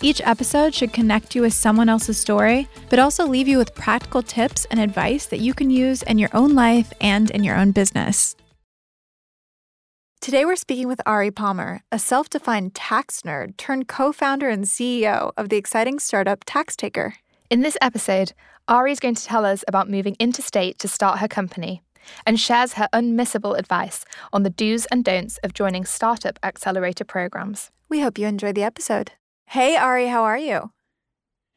Each episode should connect you with someone else's story, but also leave you with practical tips and advice that you can use in your own life and in your own business. Today, we're speaking with Ari Palmer, a self defined tax nerd turned co founder and CEO of the exciting startup TaxTaker. In this episode, Ari is going to tell us about moving interstate to start her company and shares her unmissable advice on the do's and don'ts of joining startup accelerator programs. We hope you enjoy the episode. Hey, Ari, how are you?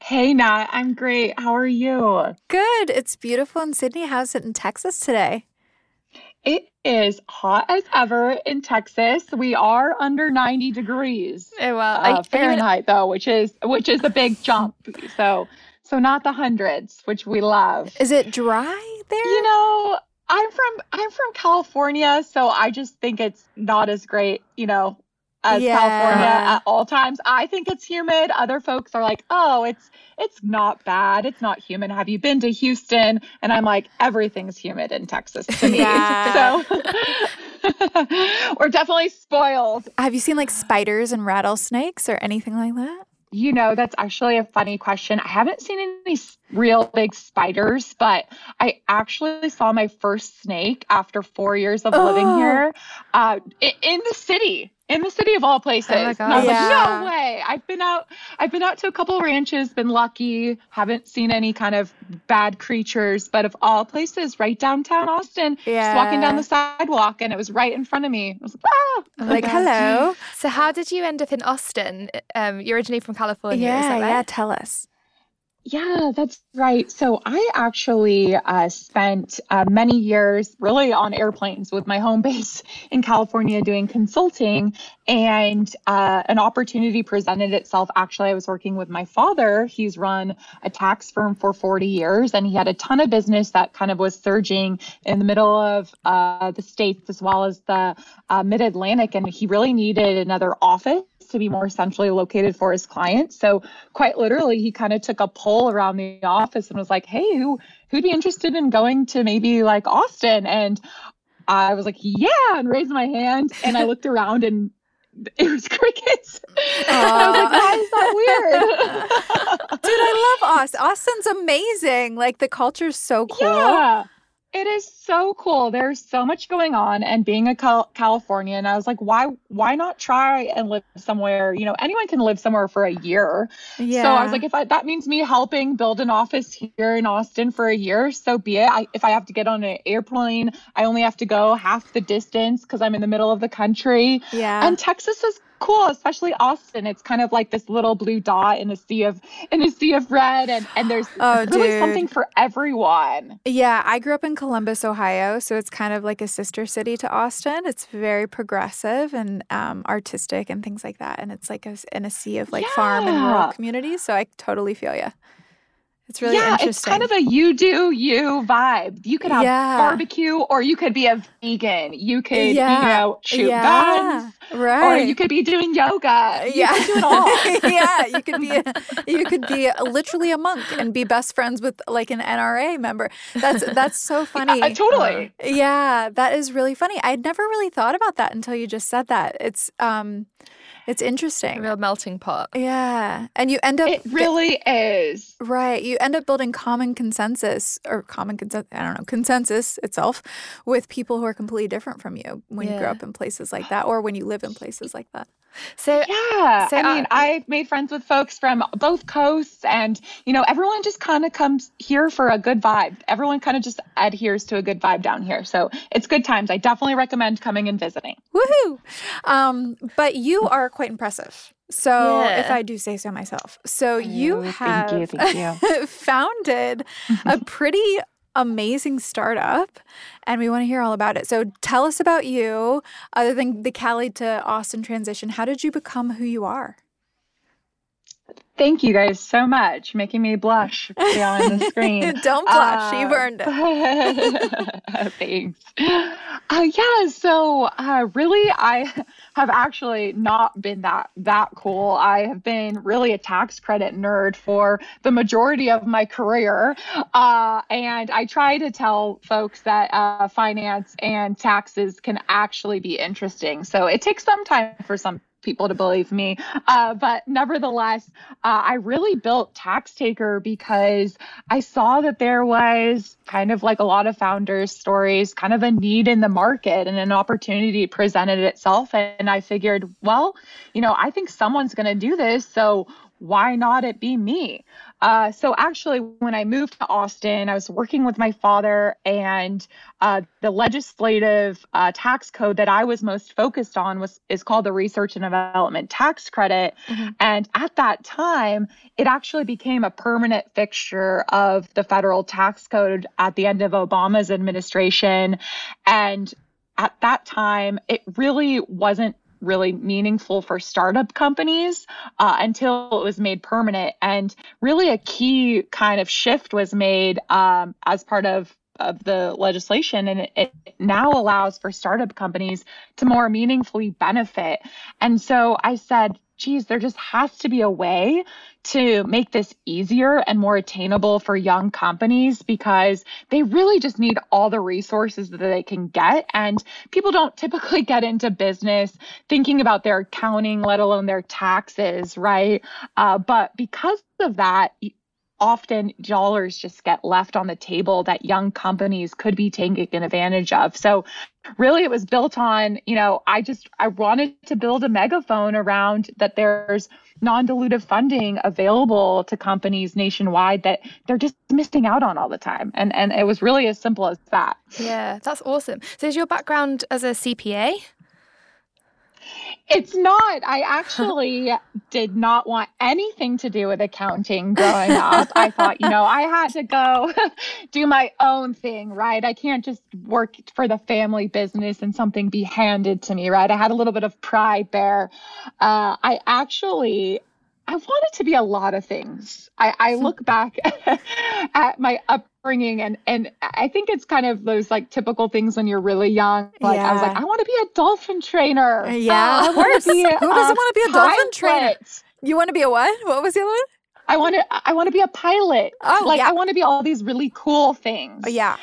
Hey, Nat, I'm great. How are you? Good. It's beautiful in Sydney. How's it in Texas today? It is hot as ever in Texas. We are under 90 degrees Oh, well, uh, Fahrenheit, though, which is which is a big jump. So, so not the hundreds, which we love. Is it dry there? You know, I'm from I'm from California, so I just think it's not as great. You know, as Yeah. California at all times. I think it's humid. Other folks are like, "Oh, it's it's not bad. It's not humid." Have you been to Houston? And I'm like, everything's humid in Texas to me. Yeah. So we're definitely spoiled. Have you seen like spiders and rattlesnakes or anything like that? You know, that's actually a funny question. I haven't seen any real big spiders, but I actually saw my first snake after four years of living Oh. here uh, in the city. In the city of all places. Oh my And I was Yeah. like, no way. I've been out I've been out to a couple ranches, been lucky, haven't seen any kind of bad creatures, but of all places, right downtown Austin, just walking down the sidewalk and it was right in front of me. I was like, ah. I'm like, hello. So, how did you end up in Austin? Um, you're originally from California, is yeah, that right? yeah. Tell us. Yeah, that's right. So I actually uh, spent uh, many years really on airplanes with my home base in California doing consulting, and uh, an opportunity presented itself. Actually, I was working with my father. He's run a tax firm for 40 years, and he had a ton of business that kind of was surging in the middle of uh, the states as well as the uh, mid Atlantic, and he really needed another office to be more centrally located for his clients. So quite literally, he kind of took a poll around the office and was like, "Hey, who who'd be interested in going to maybe like Austin?" And I was like, "Yeah," and raised my hand, and I looked around and. It was crickets. I was like, why is that weird? Dude, I love Austin. Austin's amazing. Like the culture's so cool. Yeah. It is so cool. There's so much going on and being a Cal- Californian, I was like, why why not try and live somewhere? You know, anyone can live somewhere for a year. Yeah. So I was like, if I, that means me helping build an office here in Austin for a year, so be it. I, if I have to get on an airplane, I only have to go half the distance because I'm in the middle of the country. yeah. And Texas is cool, especially Austin. It's kind of like this little blue dot in a sea of in a sea of red, and and there's Oh, really dude. something for everyone. Yeah, I grew up in Columbus, Ohio, so it's kind of like a sister city to Austin. It's very progressive and um, artistic and things like that, and it's like a, in a sea of like farm and rural communities. So I totally feel you. It's really yeah, interesting. it's kind of a you do you vibe. You could have Yeah. barbecue, or you could be a vegan. You could, Yeah. you know, shoot yeah, guns, right? or you could be doing yoga. You yeah, could do it all. yeah, you could be a, you could be a, literally a monk and be best friends with like an NRA member. That's that's so funny. Uh, totally. Yeah, that is really funny. I'd never really thought about that until you just said that. It's um it's interesting. A interesting. real melting pot. Yeah. And you end up It really is. right, you end up building common consensus or common consensus, I don't know, consensus itself with people who are completely different from you when you grow up in places like that or when you live in places like that. So, Yeah. So, I mean, uh, I've made friends with folks from both coasts, and, you know, everyone just kind of comes here for a good vibe. Everyone kind of just adheres to a good vibe down here. So it's good times. I definitely recommend coming and visiting. Woohoo! Um, but you are quite impressive. So, if I do say so myself. So, you Oh, have you, you. founded a pretty amazing startup, and we want to hear all about it. So, tell us about you, other than the Cali to Austin transition. How did you become who you are? Thank you guys so much, making me blush beyond the screen. Don't blush, uh, you've earned it. Thanks. Uh, yeah, so uh, really, I have actually not been that that cool. I have been really a tax credit nerd for the majority of my career, uh, and I try to tell folks that uh, finance and taxes can actually be interesting. So it takes some time for some people to believe me. Uh, but nevertheless, uh, I really built TaxTaker because I saw that there was kind of like a lot of founders' stories, kind of a need in the market and an opportunity presented itself. And I figured, well, you know, I think someone's going to do this. So why not it be me? Uh, so actually, when I moved to Austin, I was working with my father, and uh, the legislative uh, tax code that I was most focused on was is called the Research and Development Tax Credit. Mm-hmm. And at that time, it actually became a permanent fixture of the federal tax code at the end of Obama's administration, and at that time, it really wasn't really meaningful for startup companies uh, until it was made permanent. And really, a key kind of shift was made um, as part of of the legislation and it, it, now allows for startup companies to more meaningfully benefit. And so I said, geez, there just has to be a way to make this easier and more attainable for young companies because they really just need all the resources that they can get. And people don't typically get into business thinking about their accounting, let alone their taxes, right? Uh, but because of that, often dollars just get left on the table that young companies could be taking advantage of. So really it was built on, you know, I just I wanted to build a megaphone around that there's non-dilutive funding available to companies nationwide that they're just missing out on all the time. And and it was really as simple as that. Yeah, that's awesome. So is your background as a CPA? It's not. I actually did not want anything to do with accounting growing up. I thought, you know, I had to go do my own thing, right? I can't just work for the family business and something be handed to me, right? I had a little bit of pride there. Uh, I actually I wanted to be a lot of things. I, I look back at my upbringing and and I think it's kind of those like typical things when you're really young. Like yeah. I was like, I want to be a dolphin trainer. Yeah, uh, of course. Who doesn't want to be a dolphin trainer? You want to be a what? What was the other one? I want to I want to be a pilot. Oh, like yeah. I want to be all these really cool things. Oh, yeah.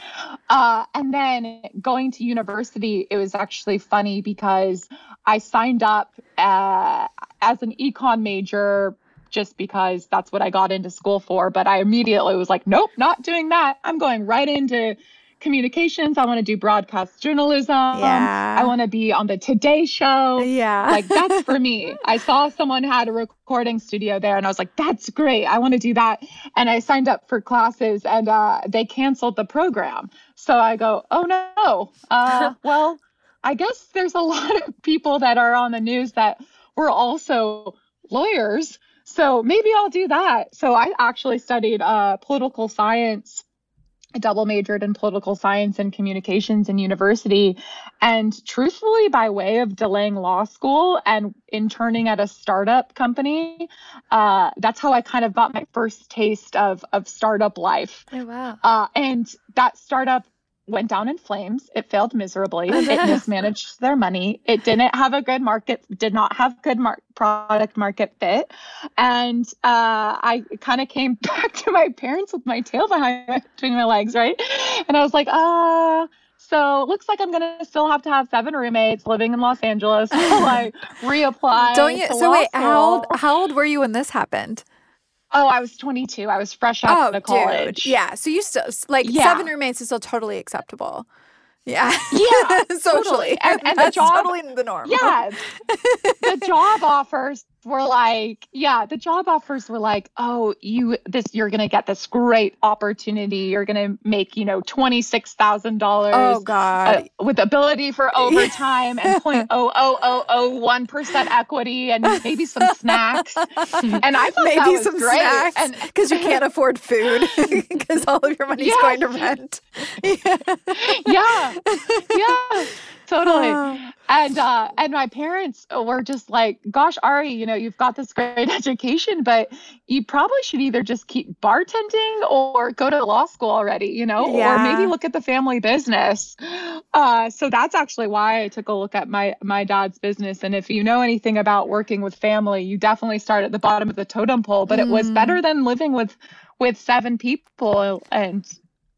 Uh, and then going to university, it was actually funny because I signed up uh, as an econ major just because that's what I got into school for. But I immediately was like, nope, not doing that. I'm going right into communications. I want to do broadcast journalism. Yeah. I want to be on the Today Show. Yeah. Like that's for me. I saw someone had a recording studio there and I was like, that's great. I want to do that. And I signed up for classes and uh, they canceled the program. So I go, oh no. Uh, well, I guess there's a lot of people that are on the news that were also lawyers. So maybe I'll do that. So I actually studied uh, political science I double majored in political science and communications in university. And truthfully, by way of delaying law school and interning at a startup company, uh, that's how I kind of got my first taste of, of startup life. Oh, wow. Uh, and that startup went down in flames. It failed miserably. it mismanaged their money. It didn't have a good market, did not have good mar- product market fit. And uh, I kind of came back to my parents with my tail behind between my legs, right? And I was like, ah. Uh, so looks like I'm gonna still have to have seven roommates living in Los Angeles while I reapply. Don't you? So wait, how old? How old were you when this happened? Oh, I was 22. I was fresh out oh, of college. Dude. Yeah. So you still like yeah. seven roommates is still totally acceptable. Yeah. Yeah. Socially. Totally. And, and the job, totally the norm. Yeah. the job offers were like, yeah, the job offers were like, oh, you this you're gonna get this great opportunity. You're gonna make, you know, twenty six thousand dollars. Oh God. Uh, with ability for overtime and point oh oh oh oh one percent equity and maybe some snacks. And I thought maybe some great. snacks and because you can't afford food because all of your money's is going to rent. yeah. yeah. yeah totally. Uh, and uh, and my parents were just like, "Gosh, Ari, you know, you've got this great education, but you probably should either just keep bartending or go to law school already, you know, yeah. or maybe look at the family business." Uh, so that's actually why I took a look at my my dad's business. And if you know anything about working with family, you definitely start at the bottom of the totem pole. But mm. it was mm. better than living with with seven people and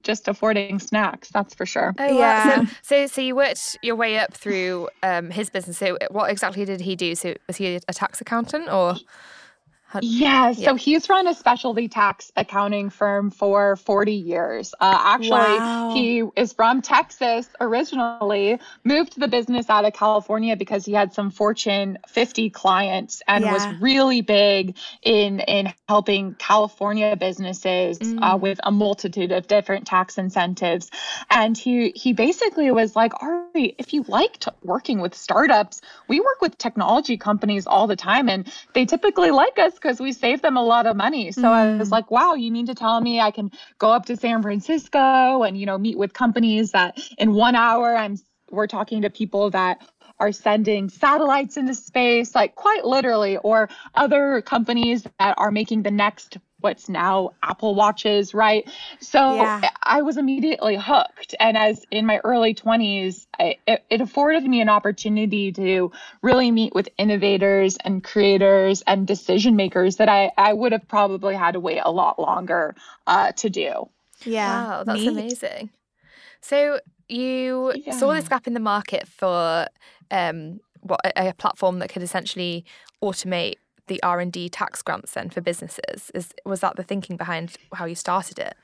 just affording snacks. That's for sure. Oh, yeah. So, so, so, you worked your way up through um, his business. So, what exactly did he do? So, was he a tax accountant or? Yeah, so he's run a specialty tax accounting firm for 40 years. Uh, actually, wow. he is from Texas originally, moved the business out of California because he had some Fortune 50 clients and yeah. was really big in in helping California businesses uh, mm. uh, with a multitude of different tax incentives. And he he basically was like, Ari, if you liked working with startups, we work with technology companies all the time, and they typically like us because we save them a lot of money. So mm. I was mm. like, wow, you mean to tell me I can go up to San Francisco and, you know, meet with companies that in one hour I'm we're talking to people that are sending satellites into space, like quite literally, or other companies that are making the next what's now Apple Watches, right? So yeah. I was immediately hooked. And as in my early 20s, I, it, it, afforded me an opportunity to really meet with innovators and creators and decision makers that I, I would have probably had to wait a lot longer uh, to do. Yeah. Wow, that's Neat. amazing. So you yeah. saw this gap in the market for um, what a, a platform that could essentially automate the R&D tax grants then for businesses? Is was that the thinking behind how you started it?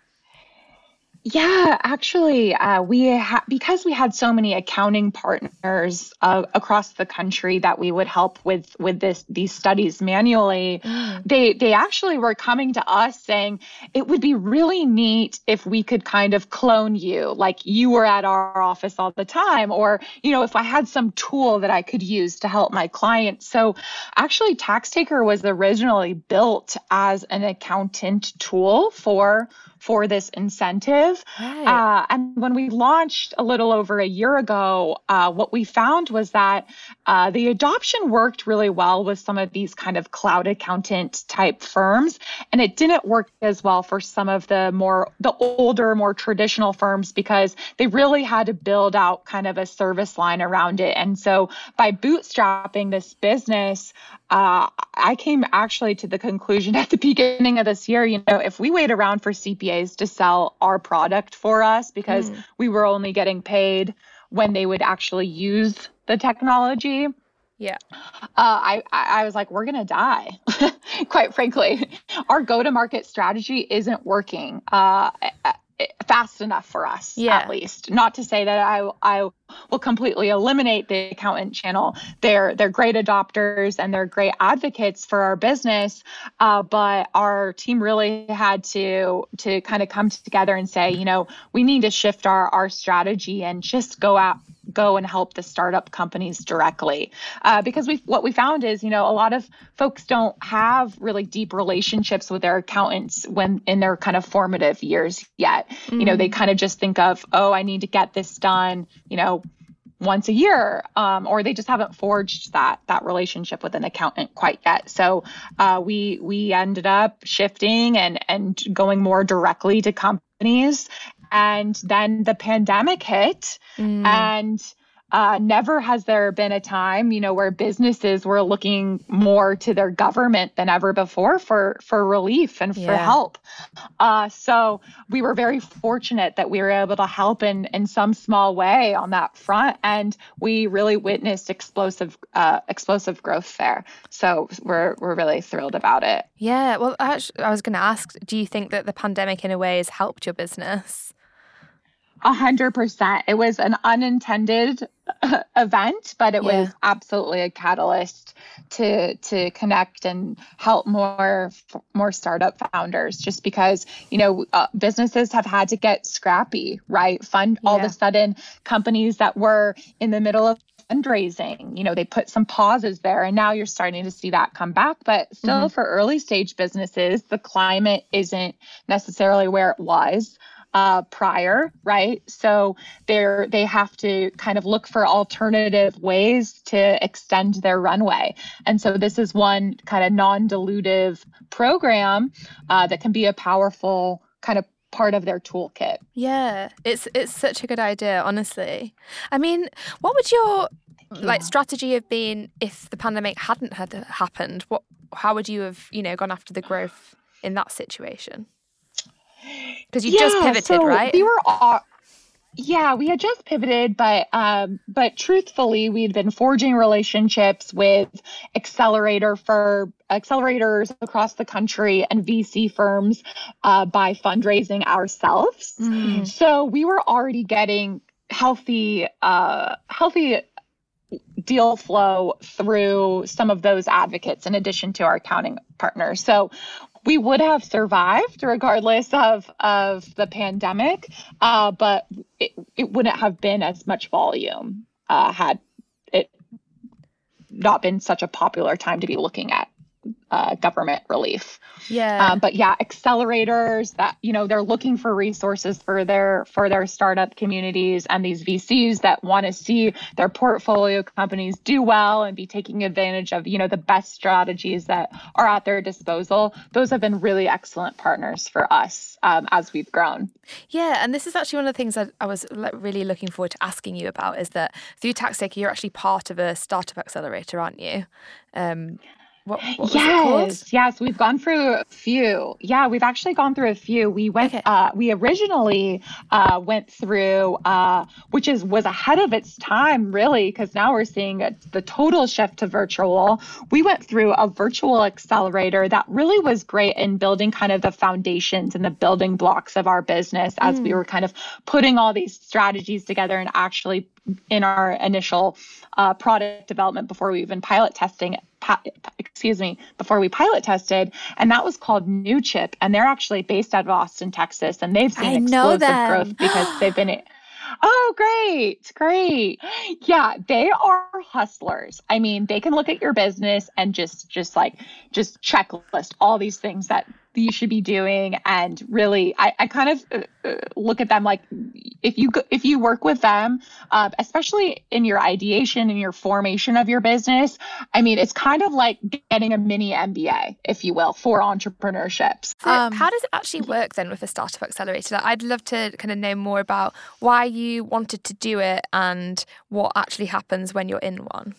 Yeah, actually, uh, we ha- because we had so many accounting partners uh, across the country that we would help with with this these studies manually. Mm. They they actually were coming to us saying it would be really neat if we could kind of clone you, like you were at our office all the time, or you know if I had some tool that I could use to help my clients. So actually, TaxTaker was originally built as an accountant tool for for this incentive. Right. Uh, and when we launched a little over a year ago, uh, what we found was that uh, the adoption worked really well with some of these kind of cloud accountant type firms, and it didn't work as well for some of the more the older, more traditional firms because they really had to build out kind of a service line around it. And so by bootstrapping this business, uh, I came actually to the conclusion at the beginning of this year, you know, if we wait around for CPAs to sell our product for us because mm. we were only getting paid when they would actually use the technology. Yeah. Uh, I, I was like, we're going to die, quite frankly. Our go to market strategy isn't working. Uh, fast enough for us yeah. at least not to say that i i will completely eliminate the accountant channel they're they're great adopters and they're great advocates for our business uh, but our team really had to to kind of come together and say you know we need to shift our our strategy and just go out go and help the startup companies directly uh, because we what we found is you know a lot of folks don't have really deep relationships with their accountants when in their kind of formative years yet mm-hmm. you know they mm. kind of just think of oh i need to get this done you know once a year um, or they just haven't forged that that relationship with an accountant quite yet so uh, we we ended up shifting and and going more directly to companies and then the pandemic hit mm. and uh, never has there been a time, you know, where businesses were looking more to their government than ever before for for relief and for yeah. help. Uh, so we were very fortunate that we were able to help in in some small way on that front, and we really witnessed explosive uh, explosive growth there. So we're we're really thrilled about it. Yeah. Well, actually, I was going to ask, do you think that the pandemic in a way has helped your business? A hundred percent. It was an unintended event, but it yeah. was absolutely a catalyst to to connect and help more more startup founders. Just because you know uh, businesses have had to get scrappy, right? Fund yeah. all of a sudden companies that were in the middle of fundraising you know they put some pauses there and now you're starting to see that come back but still mm-hmm. for early stage businesses the climate isn't necessarily where it was uh, prior, right? So they're they have to kind of look for alternative ways to extend their runway. And so this is one kind of non-dilutive program uh, that can be a powerful kind of part of their toolkit. Yeah, it's it's such a good idea, honestly. I mean, what would your yeah. like strategy have been if the pandemic hadn't had happened? What how would you have, you know, gone after the growth in that situation? Because you yeah, just pivoted, so right? We were all, yeah, we had just pivoted, but um, but truthfully, we'd been forging relationships with accelerator for accelerators across the country and VC firms uh, by fundraising ourselves. Mm. So we were already getting healthy, uh, healthy deal flow through some of those advocates in addition to our accounting partners. So we would have survived regardless of of the pandemic, uh, but it, it wouldn't have been as much volume uh, had it not been such a popular time to be looking at uh, government relief. Yeah. Um, but yeah, accelerators that you know they're looking for resources for their for their startup communities and these VCs that want to see their portfolio companies do well and be taking advantage of you know the best strategies that are at their disposal. Those have been really excellent partners for us um, as we've grown. Yeah, and this is actually one of the things that I was really looking forward to asking you about is that through TaxTaker, you're actually part of a startup accelerator, aren't you? Um, what, what yes, yes, we've gone through a few. Yeah, we've actually gone through a few. We went. Okay. Uh, we originally uh, went through, uh, which is was ahead of its time, really, because now we're seeing a, the total shift to virtual. We went through a virtual accelerator that really was great in building kind of the foundations and the building blocks of our business as mm. we were kind of putting all these strategies together and actually in our initial uh, product development before we even pilot testing excuse me, before we pilot tested, and that was called Newchip, and they're actually based out of Austin, Texas, and they've seen I explosive growth because they've been. Oh, great, great. Yeah, they are hustlers. I mean, they can look at your business and just just like just checklist all these things that you should be doing and really i, I kind of uh, uh, look at them like if you if you work with them uh, especially in your ideation and your formation of your business i mean it's kind of like getting a mini mba if you will for entrepreneurship so um, how does it actually work then with a startup accelerator? I'd love to kind of know more about why you wanted to do it and what actually happens when you're in one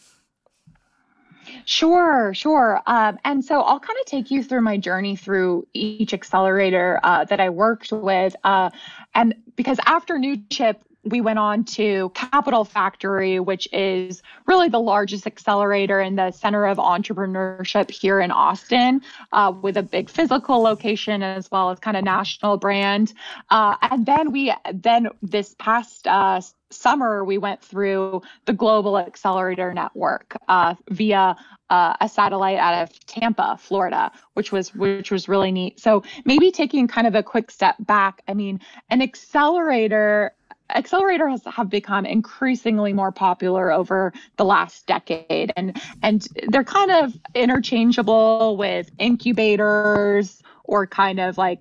Sure, sure. Um, and so I'll kind of take you through my journey through each accelerator uh, that I worked with. Uh, and because after Newchip, we went on to Capital Factory, which is really the largest accelerator in the center of entrepreneurship here in Austin, uh, with a big physical location as well as kind of national brand. Uh, and then we then this past uh, summer we went through the Global Accelerator Network uh, via uh, a satellite out of Tampa, Florida, which was which was really neat. So maybe taking kind of a quick step back. I mean, an accelerator accelerators have become increasingly more popular over the last decade and and they're kind of interchangeable with incubators or kind of like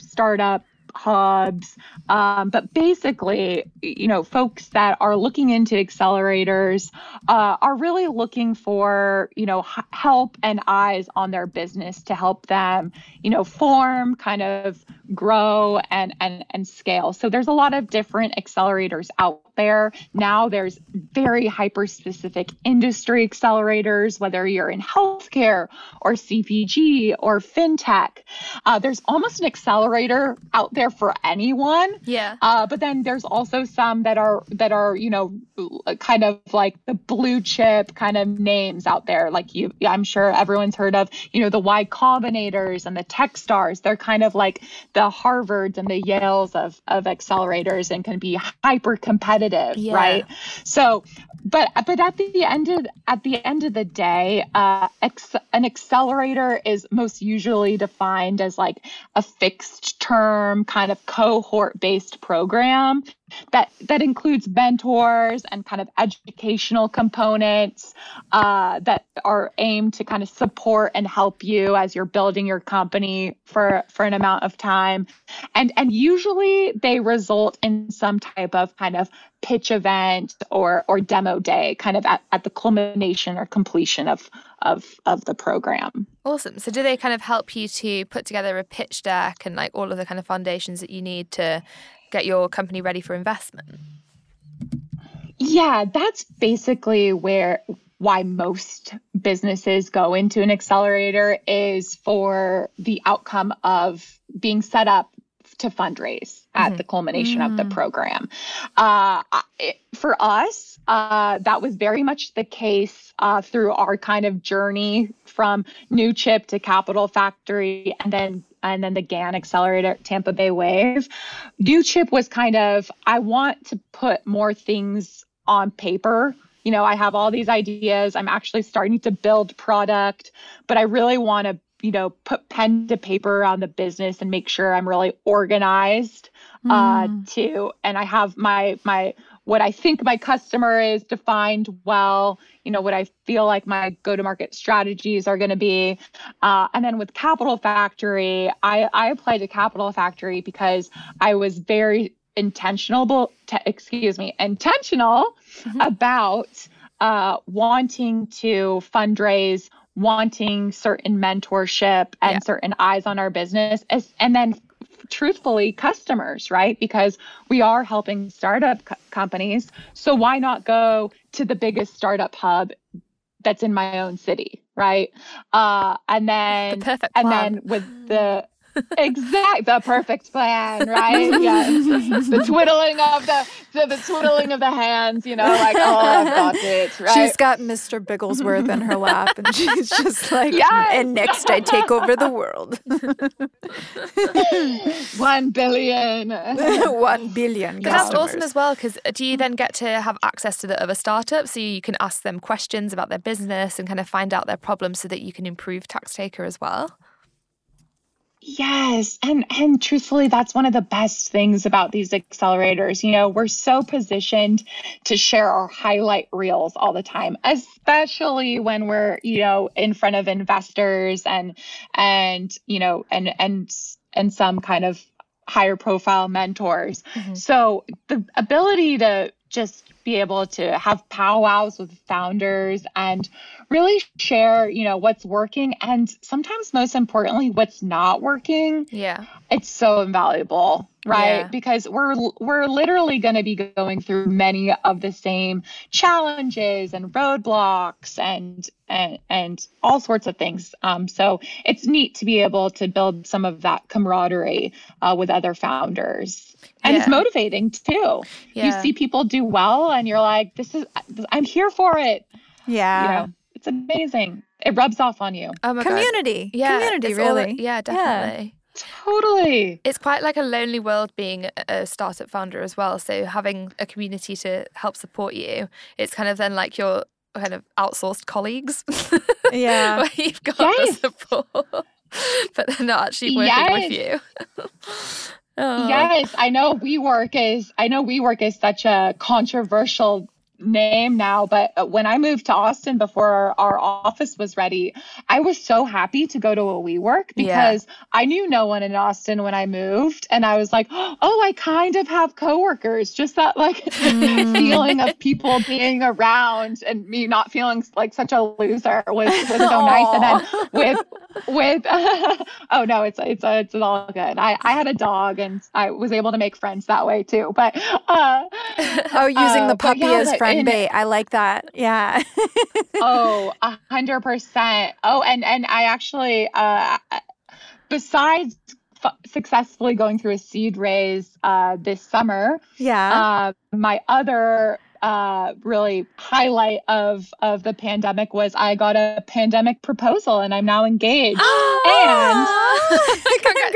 startup hubs. Um, but basically, you know, folks that are looking into accelerators uh, are really looking for, you know, h- help and eyes on their business to help them, you know, form, kind of grow and and and scale. So there's a lot of different accelerators out there. Now there's very hyper specific industry accelerators, whether you're in healthcare or CPG or fintech. Uh, there's almost an accelerator out there for anyone. Yeah. Uh, but then there's also some that are that are you know kind of like the blue chip kind of names out there. Like you, I'm sure everyone's heard of you know the Y Combinators and the Techstars. They're kind of like the Harvards and the Yales of of accelerators and can be hyper competitive yeah. right? So, but but at the end of at the end of the day, uh, ex- an accelerator is most usually defined as like a fixed term kind of cohort based program that that includes mentors and kind of educational components uh, that are aimed to kind of support and help you as you're building your company for for an amount of time. And and usually they result in some type of kind of pitch event or or demo day kind of at, at the culmination or completion of of of the program. Awesome. So do they kind of help you to put together a pitch deck and like all of the kind of foundations that you need to get your company ready for investment? Yeah, that's basically where why most businesses go into an accelerator is for the outcome of being set up to fundraise at mm-hmm. the culmination mm-hmm. of the mm. program. Uh, it, for us, uh, that was very much the case uh, through our kind of journey from Newchip to Capital Factory and then and then the GAN accelerator Tampa Bay Wave. Newchip was kind of, I want to put more things on paper. You know, I have all these ideas. I'm actually starting to build product, but I really want to, you know, put pen to paper on the business and make sure I'm really organized mm. uh, too. And I have my my what I think my customer is defined well, you know, what I feel like my go to market strategies are going to be. Uh, and then with Capital Factory, I, I applied to Capital Factory because I was very intentional, excuse me, intentional mm-hmm. about uh, wanting to fundraise wanting certain mentorship and yeah. certain eyes on our business as, and then truthfully customers, right? Because we are helping startup co- companies. So why not go to the biggest startup hub that's in my own city, right? Uh, and then the and then with the exact the perfect plan, right? Yes. the twiddling of the, the, the twiddling of the hands, you know, like oh I've got it. Right? She's got Mr. Bigglesworth in her lap and she's just like yes. and next I take over the world. One billion. One billion. But that's awesome as well, because uh, do you then get to have access to the other startups so you can ask them questions about their business and kind of find out their problems so that you can improve TaxTaker as well? Yes. And and truthfully that's one of the best things about these accelerators. You know, we're so positioned to share our highlight reels all the time, especially when we're, you know, in front of investors and and you know, and and and some kind of higher profile mentors. Mm-hmm. So the ability to just be able to have powwows with founders and really share, you know, what's working and sometimes most importantly what's not working. Yeah. It's so invaluable, right? Yeah. Because we're we're literally going to be going through many of the same challenges and roadblocks and and and all sorts of things. Um, so it's neat to be able to build some of that camaraderie uh, with other founders and yeah. it's motivating too. Yeah. You see people do well, and you're like, "This is, I'm here for it." Yeah, you know, it's amazing. It rubs off on you. Oh my community, God. yeah, community, really, all, yeah, definitely. Yeah. Totally. It's quite like a lonely world being a startup founder as well. So having a community to help support you, it's kind of then like your kind of outsourced colleagues. Yeah. where you've got yes. the support, but they're not actually working yes. with you. Oh. Yes, I know WeWork is I know WeWork is such a controversial name now, but when I moved to Austin before our, office was ready, I was so happy to go to a WeWork because yeah. I knew no one in Austin when I moved. And I was like, oh, I kind of have coworkers. Just that like mm. feeling of people being around and me not feeling like such a loser was, was so nice. And then with, with, oh no, it's, it's, it's all good. I, I had a dog and I was able to make friends that way too. But, uh, oh, using uh, the puppy yeah, as friend bait. I like that. Yeah. oh, a hundred percent. Oh, and and I actually, uh, besides f- successfully going through a seed raise uh, this summer, yeah, uh, my other uh, really highlight of of the pandemic was I got a pandemic proposal and I'm now engaged. Oh,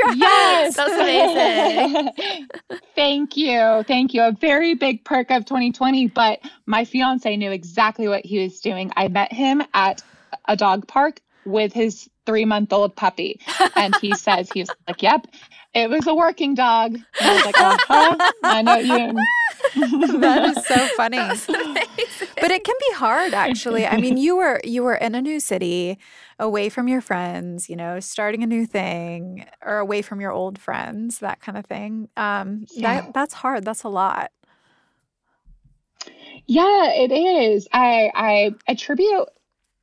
and yes, that's amazing. thank you, thank you. A very big perk of 2020, but my fiance knew exactly what he was doing. I met him at a dog park with his three month old puppy, and he says he's like, "Yep." It was a working dog. And I was like, uh-huh, I know you. that is so funny. But it can be hard actually. I mean, you were you were in a new city, away from your friends, you know, starting a new thing or away from your old friends, that kind of thing. Um yeah. that that's hard. That's a lot. Yeah, it is. I I attribute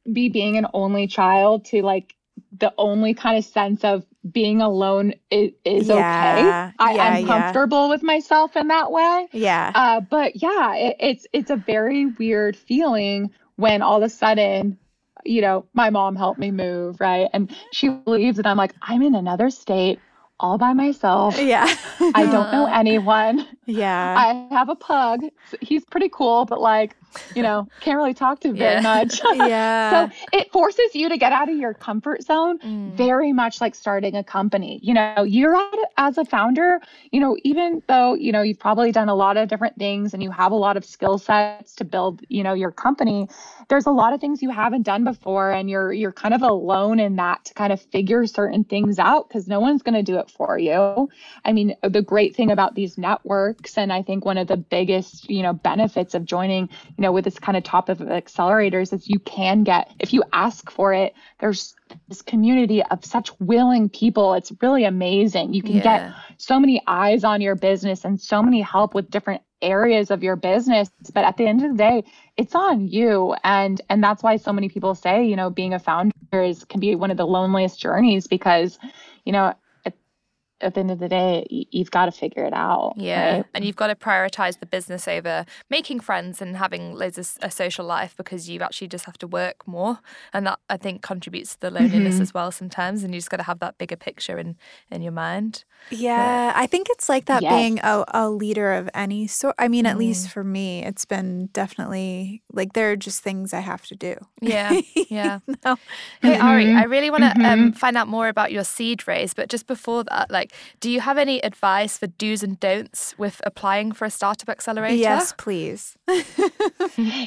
me being an only child to like the only kind of sense of being alone is, is yeah, okay. I, yeah, am comfortable yeah. with myself in that way. Yeah. Uh, but yeah, it, it's it's a very weird feeling when all of a sudden, you know, my mom helped me move, right? And she leaves, and I'm like, I'm in another state all by myself. Yeah. I don't know anyone. Yeah. I have a pug. He's pretty cool, but like you know, can't really talk to very yeah. much. yeah. So it forces you to get out of your comfort zone, mm. very much like starting a company. You know, you're at as a founder, you know, even though, you know, you've probably done a lot of different things and you have a lot of skill sets to build, you know, your company, there's a lot of things you haven't done before and you're you're kind of alone in that to kind of figure certain things out because no one's going to do it for you. I mean, the great thing about these networks and I think one of the biggest, you know, benefits of joining you know, with this kind of top of accelerators is you can get, if you ask for it, there's this community of such willing people. It's really amazing. You can yeah. get so many eyes on your business and so many help with different areas of your business but at the end of the day it's on you and and that's why so many people say you know being a founder is can be one of the loneliest journeys because you know at the end of the day, you've got to figure it out. Yeah. Right? And you've got to prioritize the business over making friends and having loads of a social life because you actually just have to work more. And that I think contributes to the loneliness mm-hmm. as well sometimes. And you just got to have that bigger picture in, in your mind. Yeah. But, I think it's like that yes. being a, a leader of any sort. I mean, at mm. least for me, it's been definitely like there are just things I have to do. Yeah. Yeah. no. Hey, mm-hmm. Ari, I really want to um, mm-hmm. um, find out more about your seed raise. But just before that, like, like, do you have any advice for do's and don'ts with applying for a startup accelerator? Yes, please.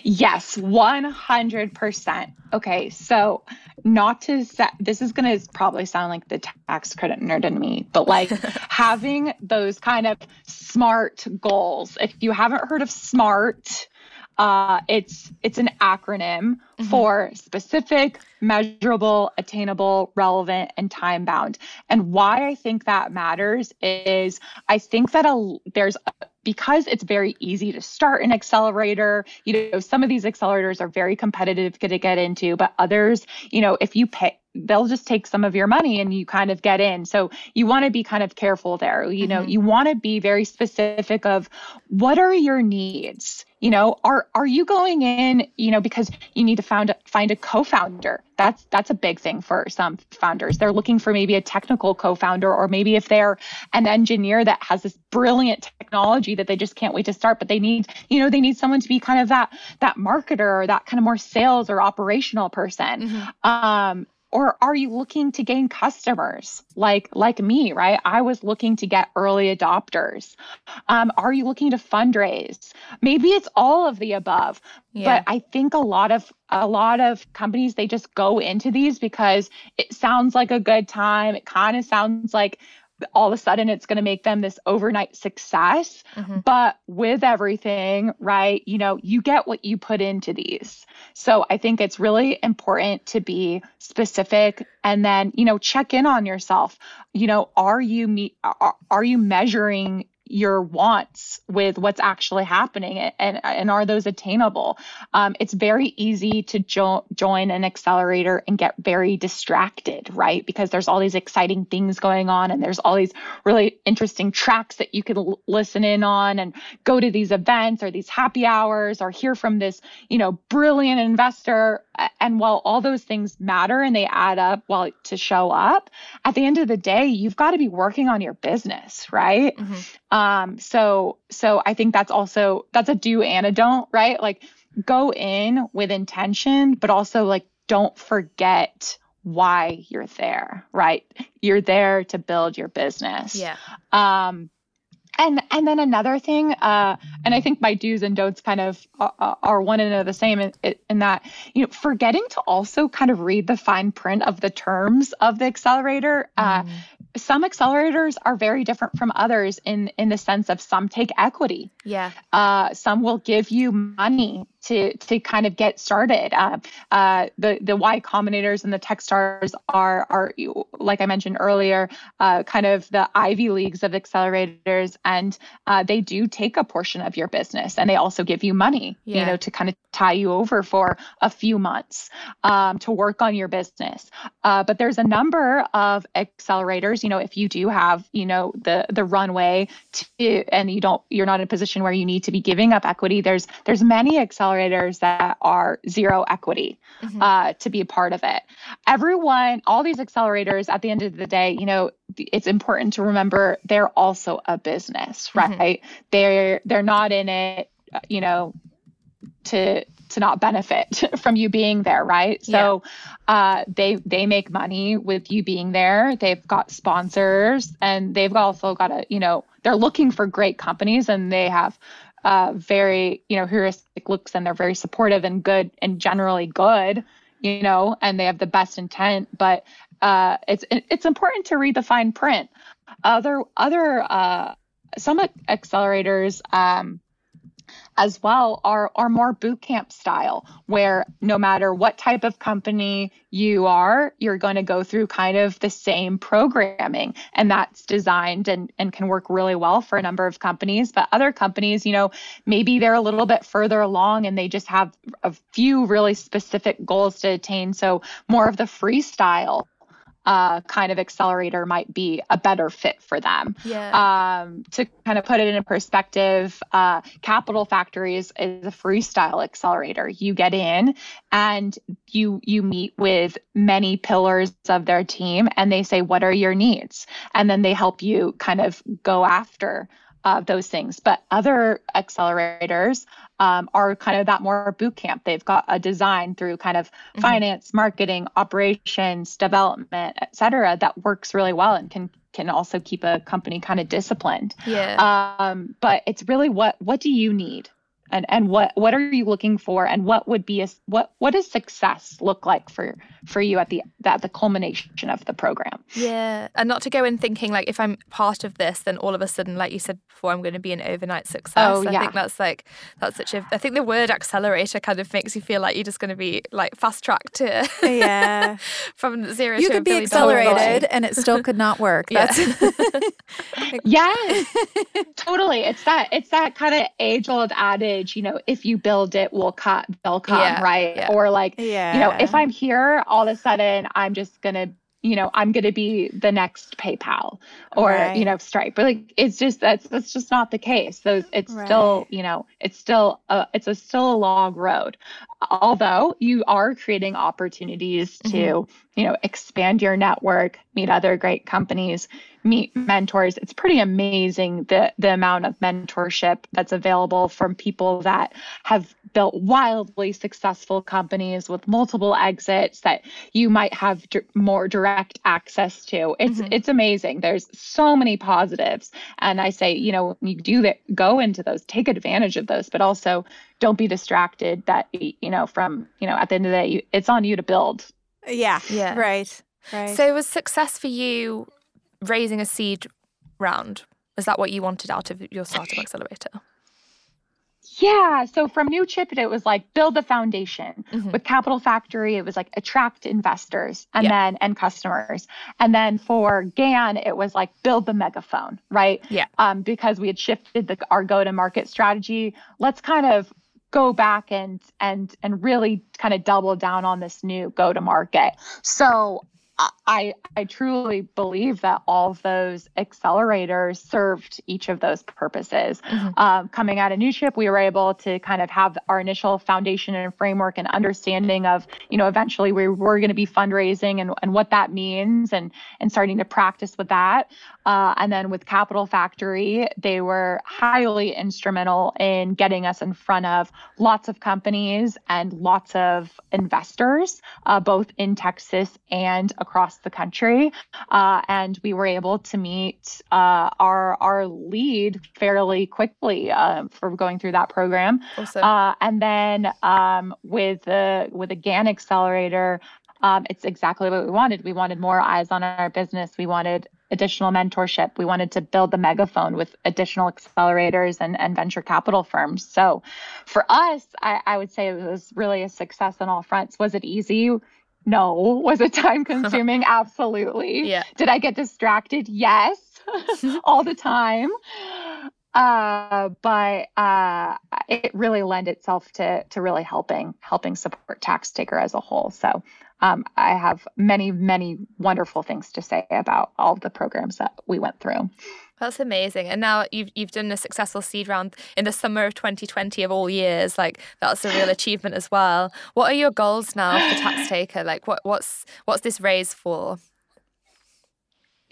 yes, 100%. Okay, so not to set, this is going to probably sound like the tax credit nerd in me, but like having those kind of SMART goals. If you haven't heard of SMART, uh, it's it's an acronym mm-hmm. for specific, measurable, attainable, relevant, and time bound. And why I think that matters is I think that a, there's a, because it's very easy to start an accelerator. You know, some of these accelerators are very competitive to get into, but others, you know, if you pay they'll just take some of your money and you kind of get in. So you want to be kind of careful there. You know, mm-hmm. you want to be very specific of what are your needs? You know, are are you going in, you know, because you need to find find a co-founder. That's that's a big thing for some founders. They're looking for maybe a technical co-founder or maybe if they're an engineer that has this brilliant technology that they just can't wait to start, but they need, you know, they need someone to be kind of that that marketer or that kind of more sales or operational person. Mm-hmm. Um or are you looking to gain customers? Like like me right? I was looking to get early adopters. Um, are you looking to fundraise? Maybe it's all of the above yeah. but i think a lot of a lot of companies they just go into these because it sounds like a good time. It kind of sounds like all of a sudden it's going to make them this overnight success. Mm-hmm. But with everything, right, you know, you get what you put into these. So I think it's really important to be specific and then, you know, check in on yourself. You know, are you me are, are you measuring your wants with what's actually happening and, and are those attainable? Um, it's very easy to jo- join an accelerator and get very distracted right? Because there's all these exciting things going on and there's all these really interesting tracks that you can l- listen in on and go to these events or these happy hours or hear from this you know brilliant investor. And while all those things matter and they add up well to show up at the end of the day you've got to be working on your business right? Mm-hmm. Um, so so I think that's also that's a do and a don't, right? Like go in with intention, but also like don't forget why you're there, right? You're there to build your business. Yeah. Um, and and then another thing, uh, and I think my do's and don'ts kind of are, are one and the same in, in, that you know forgetting to also kind of read the fine print of the terms of the accelerator. Uh, mm some accelerators are very different from others in in the sense of some take equity. Yeah. Uh, some will give you money to to kind of get started. Uh, uh, the the Y Combinators and the TechStars are are like I mentioned earlier, uh, kind of the Ivy leagues of accelerators, and uh, they do take a portion of your business, and they also give you money, yeah. you know, to kind of tie you over for a few months um, to work on your business. Uh, but there's a number of accelerators. You know, if you do have you know the the runway to, and you don't, you're not in a position where you need to be giving up equity. There's there's many accelerators accelerators that are zero equity mm-hmm. uh, to be a part of it. Everyone, all these accelerators, at the end of the day, you know, it's important to remember they're also a business, mm-hmm. right? Mm-hmm. They're they're not in it, you know, to to not benefit from you being there, right? So yeah. uh, they they make money with you being there. They've got sponsors, and they've also got a you know they're looking for great companies, and they have uh, very, you know, heuristic looks and they're very supportive and good and generally good, you know, and they have the best intent. But uh, it's it's important to read the fine print. Other other uh, some accelerators um, as well are are more boot camp style where no matter what type of company you are you're going to go through kind of the same programming. And that's designed and and can work really well for a number of companies. But other companies you know maybe they're a little bit further along and they just have a few really specific goals to attain. So more of the freestyle uh, kind of accelerator might be a better fit for them. Yeah. Um, to kind of put it in perspective, uh, Capital Factories is a freestyle accelerator. You get in and you you meet with many pillars of their team, and they say, "What are your needs?" And then they help you kind of go after of those things. But other accelerators um, are kind of that more boot camp. They've got a design through kind of mm-hmm. finance, marketing, operations, development, et cetera, that works really well and can can also keep a company kind of disciplined. Yeah. Um, but it's really what what do you need? And and what what are you looking for? And what would be a what what does success look like for for you at the at the culmination of the program? Yeah and not to go in thinking like if i'm part of this then all of a sudden like you said before i'm going to be an overnight success. Oh, yeah. i think that's like that's such a i think the word accelerator kind of makes you feel like you're just going to be like fast tracked to yeah. from zero you to could be oh, accelerated and it still could not work. That's yeah totally. It's that it's that kind of age old adage you know, if you build it, will cut, they'll come, yeah, right? Yeah. Or like, yeah. you know, if I'm here, all of a sudden I'm just gonna you know, I'm going to be the next PayPal or, right. you know, Stripe. But like, it's just, that's, that's just not the case. So it's right. still, you know, it's still, a, it's a still a long road. Although you are creating opportunities to, mm-hmm. You know, expand your network, meet other great companies, meet mentors. It's pretty amazing the, the amount of mentorship that's available from people that have built wildly successful companies with multiple exits that you might have d- more direct access to. It's mm-hmm. it's amazing. There's so many positives, and I say, you know, you do that, go into those, take advantage of those, but also don't be distracted. That you know, from you know, at the end of the day, you, it's on you to build. Yeah. Yeah. Right. Right. So was success for you raising a seed round? Is that what you wanted out of your startup accelerator? Yeah. So from Newchip, it was like build the foundation. Mm-hmm. With Capital Factory, it was like attract investors and yeah. then and customers. And then for GAN, it was like build the megaphone, right? Yeah. Um, because we had shifted the, our go to market strategy. Let's kind of go back and and and really kind of double down on this new go to market. So I, I truly believe that all of those accelerators served each of those purposes. Mm-hmm. Um, coming out of Newchip, we were able to kind of have our initial foundation and framework and understanding of, you know, eventually we were going to be fundraising and, and what that means and, and starting to practice with that. Uh, and then with Capital Factory, they were highly instrumental in getting us in front of lots of companies and lots of investors, uh, both in Texas and across the country. Uh, and we were able to meet uh, our our lead fairly quickly uh, for going through that program. Awesome. Uh, and then um, with the with the GAN accelerator, um, it's exactly what we wanted. We wanted more eyes on our business. We wanted additional mentorship. We wanted to build the megaphone with additional accelerators and, and venture capital firms. So for us, I, I would say it was really a success on all fronts. Was it easy? No. Was it time consuming? Absolutely. Yeah. Did I get distracted? Yes, all the time. Uh, but uh, it really lend itself to to really helping helping support TaxTaker as a whole. So um, I have many many wonderful things to say about all the programs that we went through. That's amazing. And now you've you've done a successful seed round in the summer of 2020 of all years. Like that's a real achievement as well. What are your goals now for TaxTaker? Like what what's what's this raise for?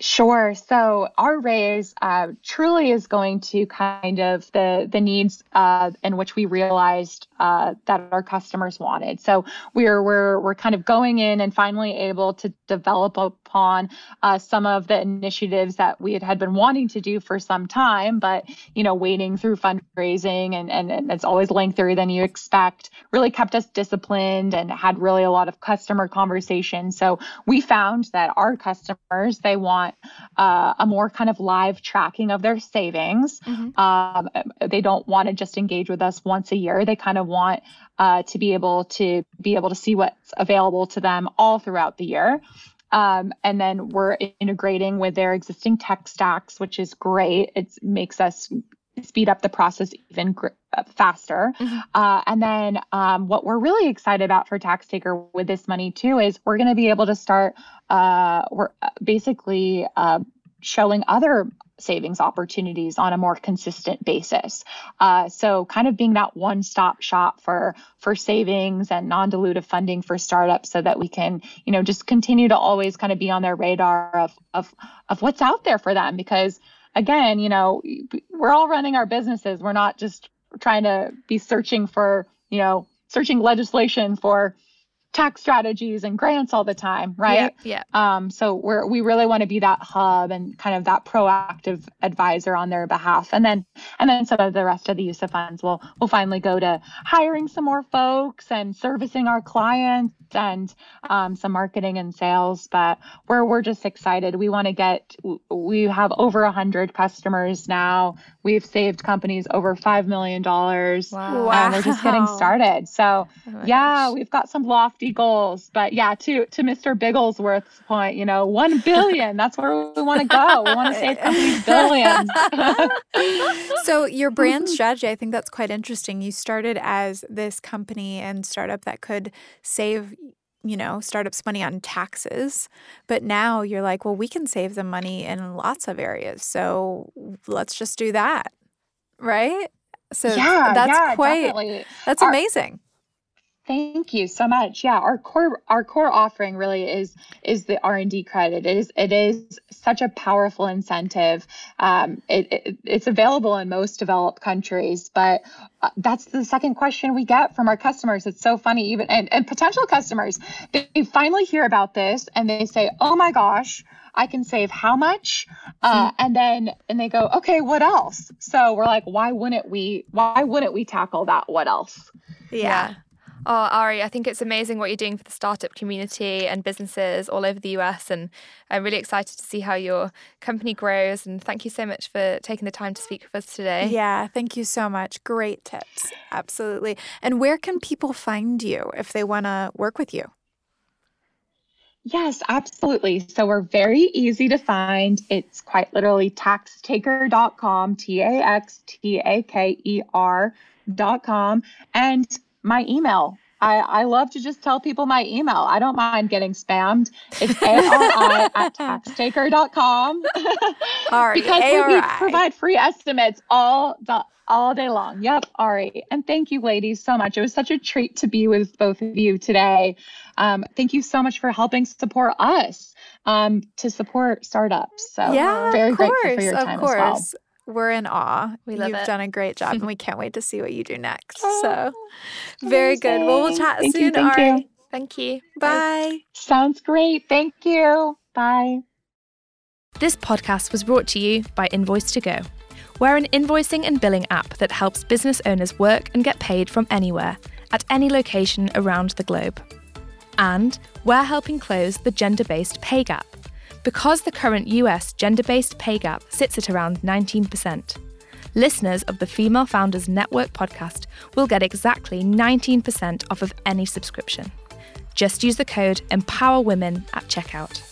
Sure. So our raise uh, truly is going to kind of the the needs uh, in which we realized uh, that our customers wanted. So we're we're we're kind of going in and finally able to develop upon uh, some of the initiatives that we had, had been wanting to do for some time, but you know waiting through fundraising and, and and it's always lengthier than you expect. Really kept us disciplined and had really a lot of customer conversations. So we found that our customers they want want uh, a more kind of live tracking of their savings. Mm-hmm. Um, they don't want to just engage with us once a year. They kind of want uh, to be able to be able to see what's available to them all throughout the year. Um, and then we're integrating with their existing tech stacks, which is great. It makes us speed up the process even gr- uh, faster. Mm-hmm. Uh, and then um, what we're really excited about for TaxTaker with this money too is we're going to be able to start. Uh, we're uh, basically uh, showing other savings opportunities on a more consistent basis. Uh, so kind of being that one-stop shop for for savings and non-dilutive funding for startups so that we can, you know, just continue to always kind of be on their radar of of of what's out there for them because again, you know, we're all running our businesses. We're not just trying to be searching for, you know, searching legislation for tax strategies and grants all the time, right? Yeah. yeah. Um, so we're we really want to be that hub and kind of that proactive advisor on their behalf. And then and then some of the rest of the use of funds will will finally go to hiring some more folks and servicing our clients and um, some marketing and sales. But we're we're just excited. We want to get. We have over a hundred customers now. We've saved companies over five million dollars. Wow. And we're just getting started. So oh yeah, gosh. we've got some lofty goals. But yeah, to to Mr. Bigglesworth's point, you know, one billion. that's where we want to go. We want to save companies billions. so your brand strategy, I think that's quite interesting. You started as this company and startup that could save you know, startups money on taxes. But now you're like, well, we can save them money in lots of areas. So let's just do that. Right? So yeah, that's yeah, quite definitely. that's Our, amazing. Thank you so much. Yeah, our core our core offering really is is the R and D credit. It is it is such a powerful incentive. Um, it, it, it's available in most developed countries, but uh, that's the second question we get from our customers. It's so funny, even and, and potential customers. They, they finally hear about this and they say, "Oh my gosh." I can save how much? Uh, hmm. and then and they go, okay, what else? So we're like, why wouldn't we? Why wouldn't we tackle that? What else? Yeah. Oh, Ari, I think it's amazing what you're doing for the startup community and businesses all over the US. And I'm really excited to see how your company grows. And thank you so much for taking the time to speak with us today. Yeah, thank you so much. Great tips. Absolutely. And where can people find you if they want to work with you? Yes, absolutely. So we're very easy to find. It's quite literally taxtaker.com, T A X T A K E R.com. And my email. I, I love to just tell people my email. I don't mind getting spammed. It's ARI at taxtaker.com. All right. because A-R-I. we provide free estimates all the all day long. Yep, Ari. And thank you, ladies, so much. It was such a treat to be with both of you today. Um, thank you so much for helping support us um, to support startups. So yeah, very course, grateful for your time of course. as well. We're in awe. We love You've it. done a great job, and we can't wait to see what you do next. Oh, so, very good. Well, we'll chat thank soon, you, thank Ari. You. Thank you. Bye. Sounds great. Thank you. Bye. This podcast was brought to you by Invoice2go. We're an invoicing and billing app that helps business owners work and get paid from anywhere, at any location around the globe. And we're helping close the gender based pay gap. Because the current US gender based pay gap sits at around 19%, listeners of the Female Founders Network podcast will get exactly 19% off of any subscription. Just use the code EMPOWERWOMEN at checkout.